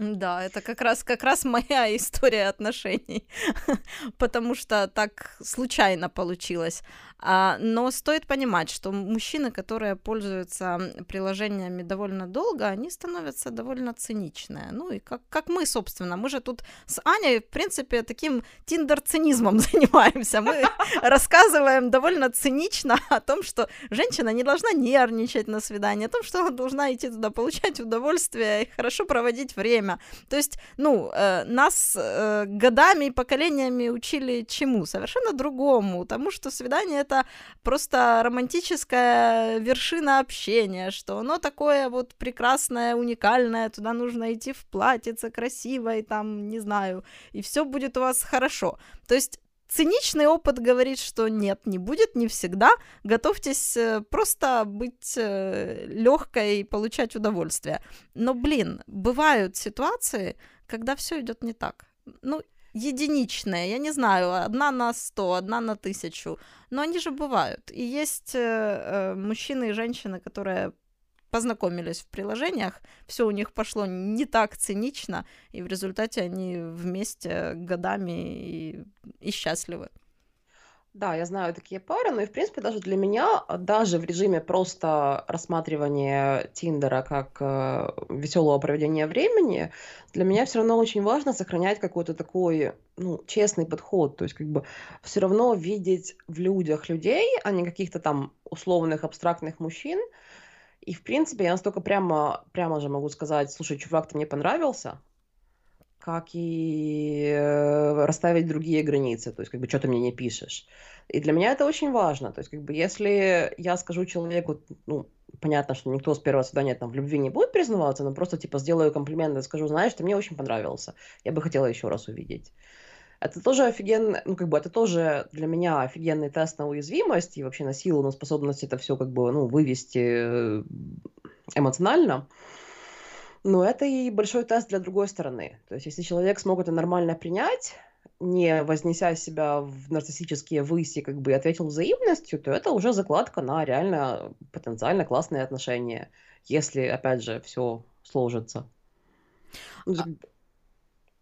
Да, это как раз, как раз моя история отношений, потому что так случайно получилось. А, но стоит понимать, что мужчины, которые пользуются приложениями довольно долго, они становятся довольно циничные. Ну и как, как мы, собственно, мы же тут с Аней, в принципе, таким тиндер-цинизмом занимаемся. Мы рассказываем довольно цинично о том, что женщина не должна нервничать на свидании, о том, что она должна идти туда получать удовольствие и хорошо проводить время. То есть, ну, э, нас э, годами и поколениями учили чему? Совершенно другому. Тому, что свидание это просто романтическая вершина общения, что оно такое вот прекрасное, уникальное, туда нужно идти в платьице красивой, там, не знаю, и все будет у вас хорошо. То есть циничный опыт говорит, что нет, не будет, не всегда. Готовьтесь э, просто быть э, легкой и получать удовольствие. Но, блин, бывают ситуации, когда все идет не так. Ну, единичные, я не знаю, одна на сто, одна на тысячу, но они же бывают. И есть э, мужчины и женщины, которые познакомились в приложениях, все у них пошло не так цинично, и в результате они вместе годами и, и счастливы. Да, я знаю такие пары, но и в принципе даже для меня, даже в режиме просто рассматривания Тиндера как э, веселого проведения времени, для меня все равно очень важно сохранять какой-то такой, ну, честный подход, то есть как бы все равно видеть в людях людей, а не каких-то там условных абстрактных мужчин. И в принципе я настолько прямо, прямо же могу сказать, слушай, чувак, ты мне понравился, как и э, расставить другие границы, то есть как бы что ты мне не пишешь. И для меня это очень важно, то есть как бы если я скажу человеку, ну, понятно, что никто с первого свидания там в любви не будет признаваться, но просто типа сделаю комплимент и скажу, знаешь, ты мне очень понравился, я бы хотела еще раз увидеть. Это тоже офигенно, ну, как бы, это тоже для меня офигенный тест на уязвимость и вообще на силу, на способность это все, как бы, ну, вывести э, эмоционально. Но это и большой тест для другой стороны. То есть, если человек смог это нормально принять, не вознеся себя в нарциссические выси, как бы ответил взаимностью, то это уже закладка на реально потенциально классные отношения, если, опять же, все сложится. Ну, а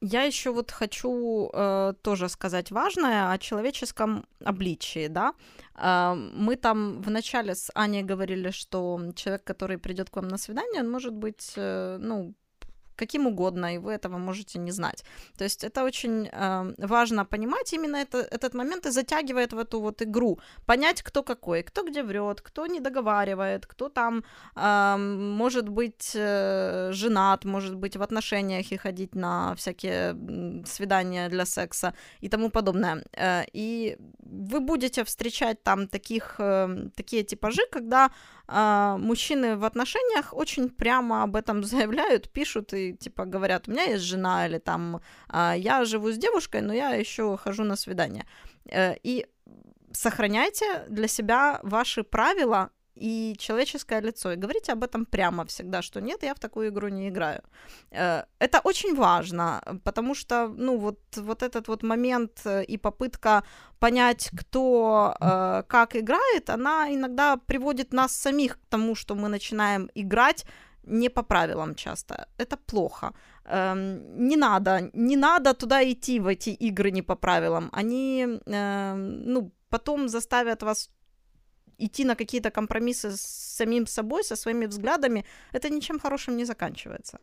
я еще вот хочу э, тоже сказать важное о человеческом обличии, да. Э, мы там вначале с Аней говорили, что человек, который придет к вам на свидание, он может быть, э, ну, каким угодно, и вы этого можете не знать. То есть это очень э, важно понимать именно это, этот момент и затягивает в эту вот игру. Понять, кто какой, кто где врет, кто не договаривает, кто там э, может быть э, женат, может быть в отношениях и ходить на всякие свидания для секса и тому подобное. Э, и вы будете встречать там таких, э, такие типажи, когда мужчины в отношениях очень прямо об этом заявляют, пишут и типа говорят, у меня есть жена или там э, я живу с девушкой, но я еще хожу на свидание. Э, и сохраняйте для себя ваши правила и человеческое лицо. И говорите об этом прямо всегда, что нет, я в такую игру не играю. Э, это очень важно, потому что, ну, вот, вот этот вот момент э, и попытка понять, кто э, как играет, она иногда приводит нас самих к тому, что мы начинаем играть не по правилам часто. Это плохо. Эм, не надо, не надо туда идти в эти игры не по правилам. Они, э, ну, потом заставят вас идти на какие-то компромиссы с самим собой, со своими взглядами, это ничем хорошим не заканчивается.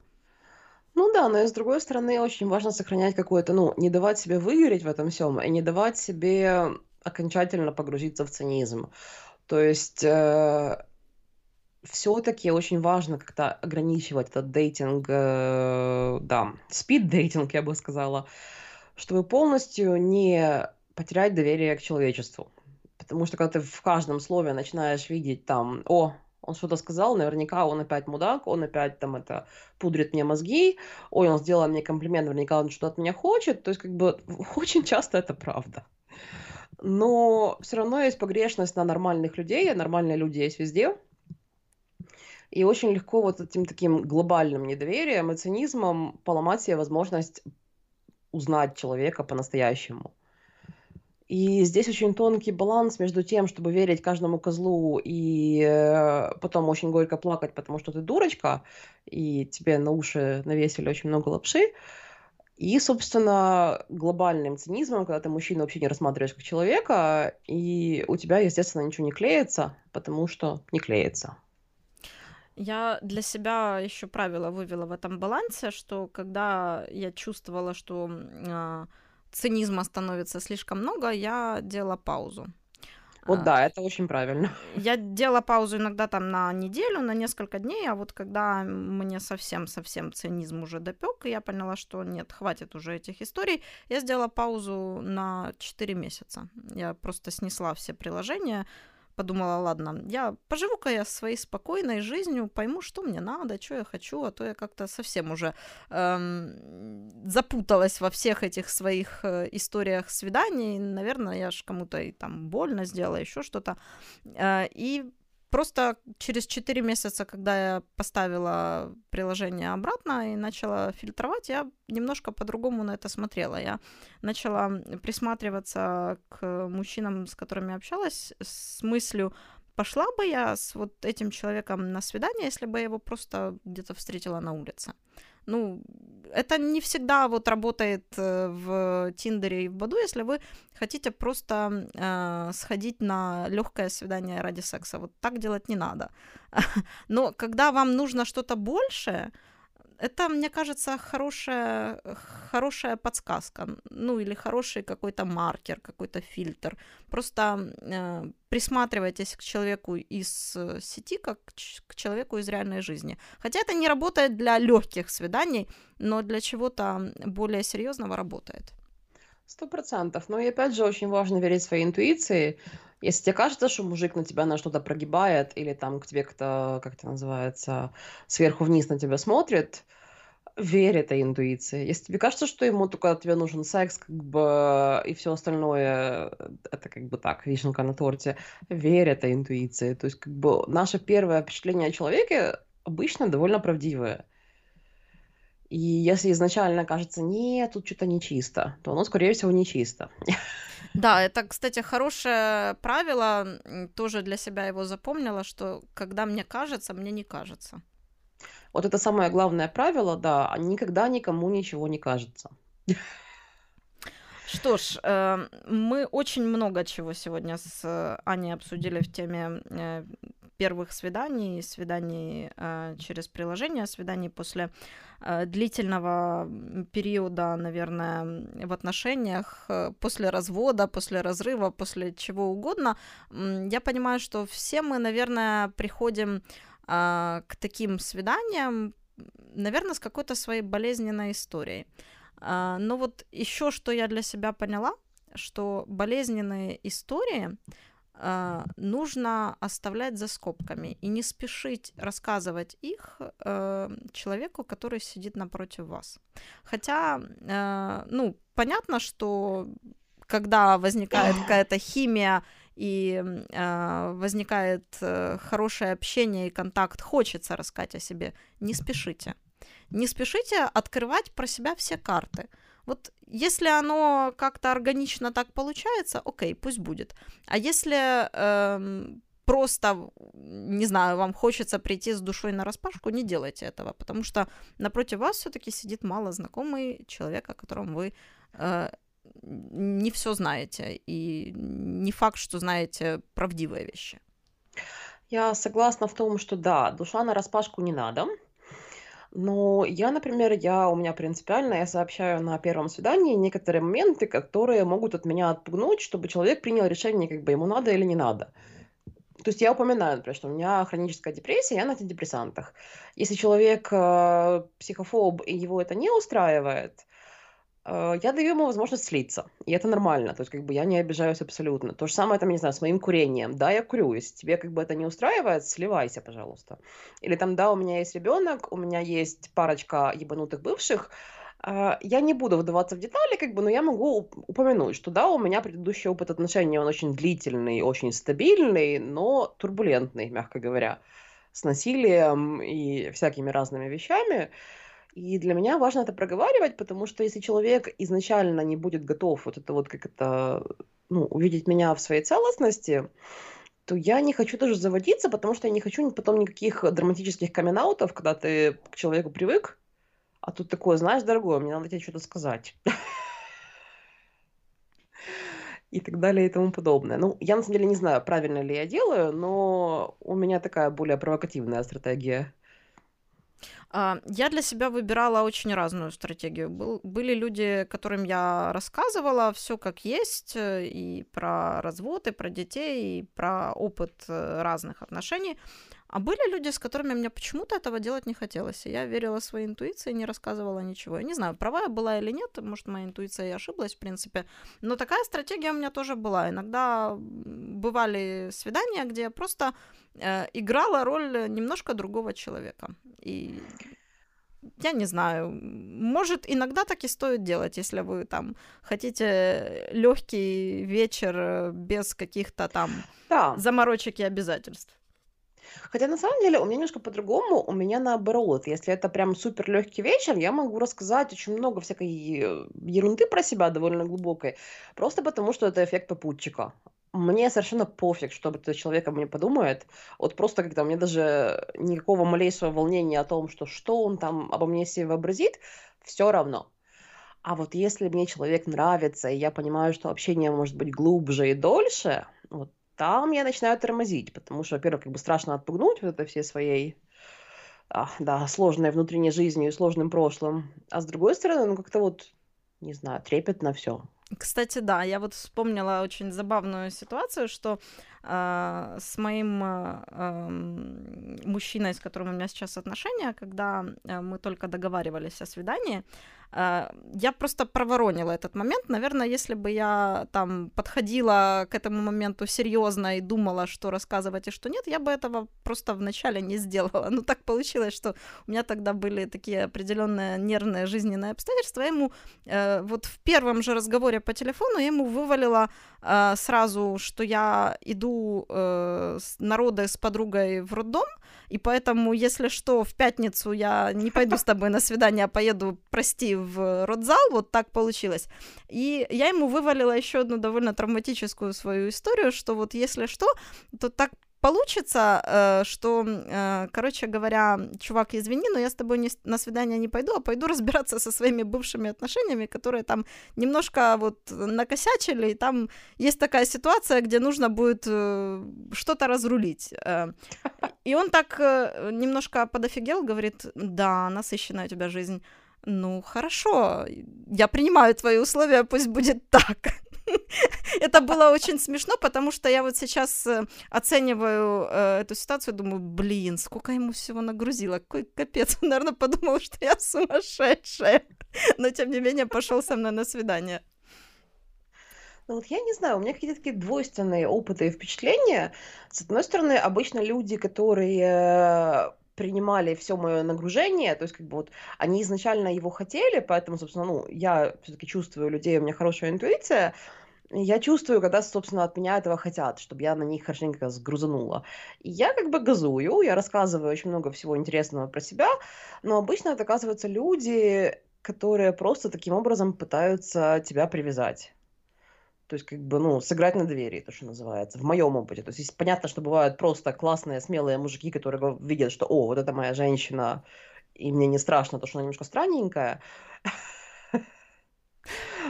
Ну да, но и с другой стороны, очень важно сохранять какое-то, ну, не давать себе выгореть в этом всем, и не давать себе окончательно погрузиться в цинизм. То есть э, все-таки очень важно как-то ограничивать этот дейтинг, э, да, спид-дейтинг, я бы сказала, чтобы полностью не потерять доверие к человечеству. Потому что когда ты в каждом слове начинаешь видеть там, о, он что-то сказал, наверняка он опять мудак, он опять там это пудрит мне мозги, ой, он сделал мне комплимент, наверняка он что-то от меня хочет. То есть как бы очень часто это правда. Но все равно есть погрешность на нормальных людей, а нормальные люди есть везде. И очень легко вот этим таким глобальным недоверием и цинизмом поломать себе возможность узнать человека по-настоящему. И здесь очень тонкий баланс между тем, чтобы верить каждому козлу и э, потом очень горько плакать, потому что ты дурочка, и тебе на уши навесили очень много лапши, и, собственно, глобальным цинизмом, когда ты мужчину вообще не рассматриваешь как человека, и у тебя, естественно, ничего не клеится, потому что не клеится. Я для себя еще правило вывела в этом балансе, что когда я чувствовала, что э, цинизма становится слишком много, я делала паузу. Вот а, да, это очень правильно. Я делала паузу иногда там на неделю, на несколько дней, а вот когда мне совсем-совсем цинизм уже допек, и я поняла, что нет, хватит уже этих историй, я сделала паузу на 4 месяца. Я просто снесла все приложения, подумала, ладно, я поживу-ка я своей спокойной жизнью, пойму, что мне надо, что я хочу, а то я как-то совсем уже эм, запуталась во всех этих своих э, историях свиданий. Наверное, я же кому-то и там больно сделала, еще что-то. Э, и Просто через 4 месяца, когда я поставила приложение обратно и начала фильтровать, я немножко по-другому на это смотрела. Я начала присматриваться к мужчинам, с которыми общалась, с мыслью, пошла бы я с вот этим человеком на свидание, если бы я его просто где-то встретила на улице. Ну, это не всегда вот работает э, в Тиндере и в Баду, если вы хотите просто э, сходить на легкое свидание ради секса. Вот так делать не надо. Но когда вам нужно что-то большее, это, мне кажется, хорошая, хорошая подсказка, ну или хороший какой-то маркер, какой-то фильтр. Просто э, присматривайтесь к человеку из э, сети, как к человеку из реальной жизни. Хотя это не работает для легких свиданий, но для чего-то более серьезного работает. Сто процентов. Но и опять же очень важно верить своей интуиции. Если тебе кажется, что мужик на тебя на что-то прогибает, или там к тебе кто, как это называется, сверху вниз на тебя смотрит, верь этой интуиции. Если тебе кажется, что ему только от тебя нужен секс, как бы, и все остальное, это как бы так, вишенка на торте, верь этой интуиции. То есть, как бы, наше первое впечатление о человеке обычно довольно правдивое. И если изначально кажется, нет, тут что-то нечисто, то оно, скорее всего, нечисто. Да, это, кстати, хорошее правило, тоже для себя его запомнила, что когда мне кажется, мне не кажется. Вот это самое главное правило, да, а никогда никому ничего не кажется. Что ж, э, мы очень много чего сегодня с Аней обсудили в теме э, первых свиданий, свиданий э, через приложение, свиданий после э, длительного периода, наверное, в отношениях, э, после развода, после разрыва, после чего угодно. Я понимаю, что все мы, наверное, приходим э, к таким свиданиям, наверное, с какой-то своей болезненной историей. Э, но вот еще что я для себя поняла, что болезненные истории э, нужно оставлять за скобками и не спешить рассказывать их э, человеку, который сидит напротив вас. Хотя, э, ну, понятно, что когда возникает какая-то химия и э, возникает э, хорошее общение и контакт, хочется рассказать о себе, не спешите. Не спешите открывать про себя все карты. Вот если оно как-то органично так получается, окей, пусть будет. А если э, просто, не знаю, вам хочется прийти с душой на распашку, не делайте этого, потому что напротив вас все-таки сидит мало знакомый человек, о котором вы э, не все знаете, и не факт, что знаете правдивые вещи. Я согласна в том, что да, душа на распашку не надо. Но я, например, я у меня принципиально, я сообщаю на первом свидании некоторые моменты, которые могут от меня отпугнуть, чтобы человек принял решение, как бы ему надо или не надо. То есть я упоминаю, например, что у меня хроническая депрессия, я на антидепрессантах. Если человек э, психофоб и его это не устраивает, я даю ему возможность слиться. И это нормально. То есть как бы я не обижаюсь абсолютно. То же самое, там, не знаю, с моим курением. Да, я курю. Если тебе как бы это не устраивает, сливайся, пожалуйста. Или там, да, у меня есть ребенок, у меня есть парочка ебанутых бывших, а, я не буду вдаваться в детали, как бы, но я могу упомянуть, что да, у меня предыдущий опыт отношений, он очень длительный, очень стабильный, но турбулентный, мягко говоря, с насилием и всякими разными вещами. И для меня важно это проговаривать, потому что если человек изначально не будет готов вот это вот как это, ну, увидеть меня в своей целостности, то я не хочу тоже заводиться, потому что я не хочу потом никаких драматических камин когда ты к человеку привык, а тут такое, знаешь, дорогой, мне надо тебе что-то сказать. И так далее и тому подобное. Ну, я на самом деле не знаю, правильно ли я делаю, но у меня такая более провокативная стратегия. А, я для себя выбирала очень разную стратегию. Был, были люди, которым я рассказывала все как есть, э, и про развод, и про детей, и про опыт э, разных отношений. А были люди, с которыми мне почему-то этого делать не хотелось. И я верила своей интуиции, не рассказывала ничего. Я не знаю, права я была или нет, может, моя интуиция и ошиблась, в принципе. Но такая стратегия у меня тоже была. Иногда бывали свидания, где я просто э, играла роль немножко другого человека. И я не знаю, может, иногда так и стоит делать, если вы там хотите легкий вечер без каких-то там да. заморочек и обязательств. Хотя на самом деле у меня немножко по-другому, у меня наоборот. Если это прям супер легкий вечер, я могу рассказать очень много всякой э, ерунды про себя довольно глубокой, просто потому что это эффект попутчика. Мне совершенно пофиг, что этот человек мне подумает. Вот просто когда меня даже никакого малейшего волнения о том, что что он там обо мне себе вообразит, все равно. А вот если мне человек нравится, и я понимаю, что общение может быть глубже и дольше, вот там я начинаю тормозить, потому что, во-первых, как бы страшно отпугнуть вот это все своей а, да, сложной внутренней жизнью и сложным прошлым. А с другой стороны, ну как-то вот, не знаю, трепетно все. Кстати, да, я вот вспомнила очень забавную ситуацию, что э, с моим э, мужчиной, с которым у меня сейчас отношения, когда э, мы только договаривались о свидании, я просто проворонила этот момент. Наверное, если бы я там подходила к этому моменту серьезно и думала, что рассказывать и что нет, я бы этого просто вначале не сделала. Но так получилось, что у меня тогда были такие определенные нервные жизненные обстоятельства. Я ему э, вот в первом же разговоре по телефону я ему вывалила э, сразу, что я иду э, с с подругой в роддом, и поэтому, если что, в пятницу я не пойду с тобой на свидание, а поеду, прости, в родзал, вот так получилось. И я ему вывалила еще одну довольно травматическую свою историю, что вот если что, то так получится, э, что, э, короче говоря, чувак, извини, но я с тобой не, на свидание не пойду, а пойду разбираться со своими бывшими отношениями, которые там немножко вот накосячили, и там есть такая ситуация, где нужно будет э, что-то разрулить. И он так немножко подофигел, говорит, да, насыщенная у тебя жизнь. Ну, хорошо, я принимаю твои условия, пусть будет так. Это было очень смешно, потому что я вот сейчас э, оцениваю э, эту ситуацию, думаю, блин, сколько ему всего нагрузило, какой капец. Он, наверное, подумал, что я сумасшедшая. Но, тем не менее, пошел со мной на свидание. Ну вот я не знаю, у меня какие-то такие двойственные опыты и впечатления. С одной стороны, обычно люди, которые принимали все мое нагружение, то есть как бы вот они изначально его хотели, поэтому, собственно, ну, я все-таки чувствую людей, у меня хорошая интуиция, я чувствую, когда, собственно, от меня этого хотят, чтобы я на них хорошенько сгрузанула. И я как бы газую, я рассказываю очень много всего интересного про себя, но обычно это оказываются люди, которые просто таким образом пытаются тебя привязать. То есть, как бы, ну, сыграть на двери, то, что называется, в моем опыте. То есть, понятно, что бывают просто классные, смелые мужики, которые видят, что, о, вот это моя женщина, и мне не страшно, то, что она немножко странненькая.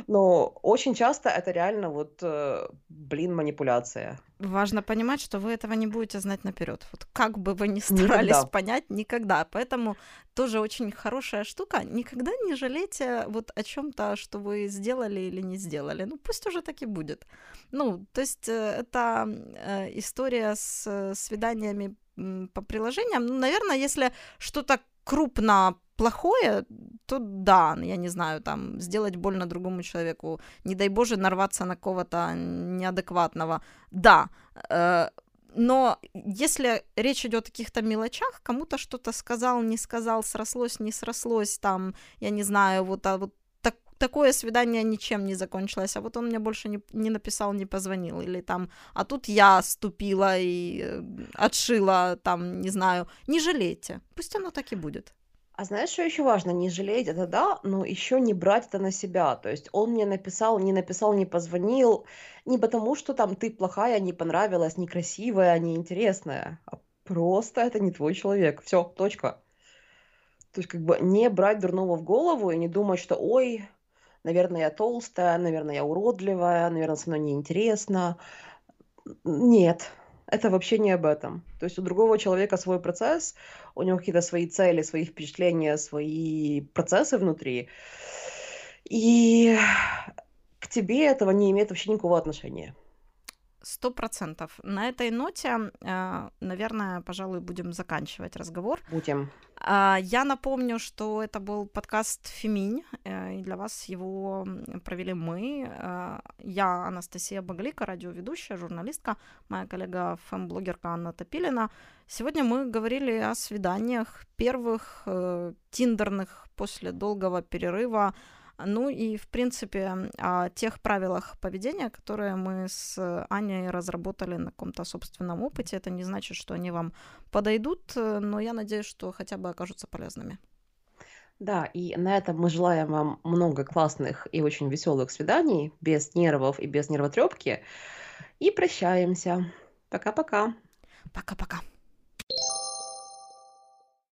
Но очень часто это реально вот, э, блин, манипуляция. Важно понимать, что вы этого не будете знать наперед. Вот как бы вы ни старались никогда. понять, никогда. Поэтому тоже очень хорошая штука. Никогда не жалейте вот о чем-то, что вы сделали или не сделали. Ну, пусть уже так и будет. Ну, то есть э, это э, история с свиданиями по приложениям. Ну, наверное, если что-то крупно плохое, то да, я не знаю, там, сделать больно другому человеку, не дай боже нарваться на кого-то неадекватного, да, э, но если речь идет о каких-то мелочах, кому-то что-то сказал, не сказал, срослось, не срослось, там, я не знаю, вот, а вот так, такое свидание ничем не закончилось, а вот он мне больше не, не написал, не позвонил, или там, а тут я ступила и э, отшила, там, не знаю, не жалейте, пусть оно так и будет. А знаешь, что еще важно? Не жалеть это да, но еще не брать это на себя. То есть он мне написал, не написал, не позвонил, не потому, что там ты плохая, не понравилась, некрасивая, неинтересная, а просто это не твой человек. Все, точка. То есть как бы не брать дурного в голову и не думать, что ой, наверное, я толстая, наверное, я уродливая, наверное, со мной неинтересно. Нет, это вообще не об этом. То есть у другого человека свой процесс, у него какие-то свои цели, свои впечатления, свои процессы внутри. И к тебе этого не имеет вообще никакого отношения. Сто процентов. На этой ноте, э, наверное, пожалуй, будем заканчивать разговор. Будем. А, я напомню, что это был подкаст «Феминь», э, и для вас его провели мы. Э, я Анастасия Баглика, радиоведущая, журналистка, моя коллега фэм-блогерка Анна Топилина. Сегодня мы говорили о свиданиях первых, тиндерных после долгого перерыва, ну и, в принципе, о тех правилах поведения, которые мы с Аней разработали на каком-то собственном опыте. Это не значит, что они вам подойдут, но я надеюсь, что хотя бы окажутся полезными. Да, и на этом мы желаем вам много классных и очень веселых свиданий, без нервов и без нервотрепки. И прощаемся. Пока-пока. Пока-пока.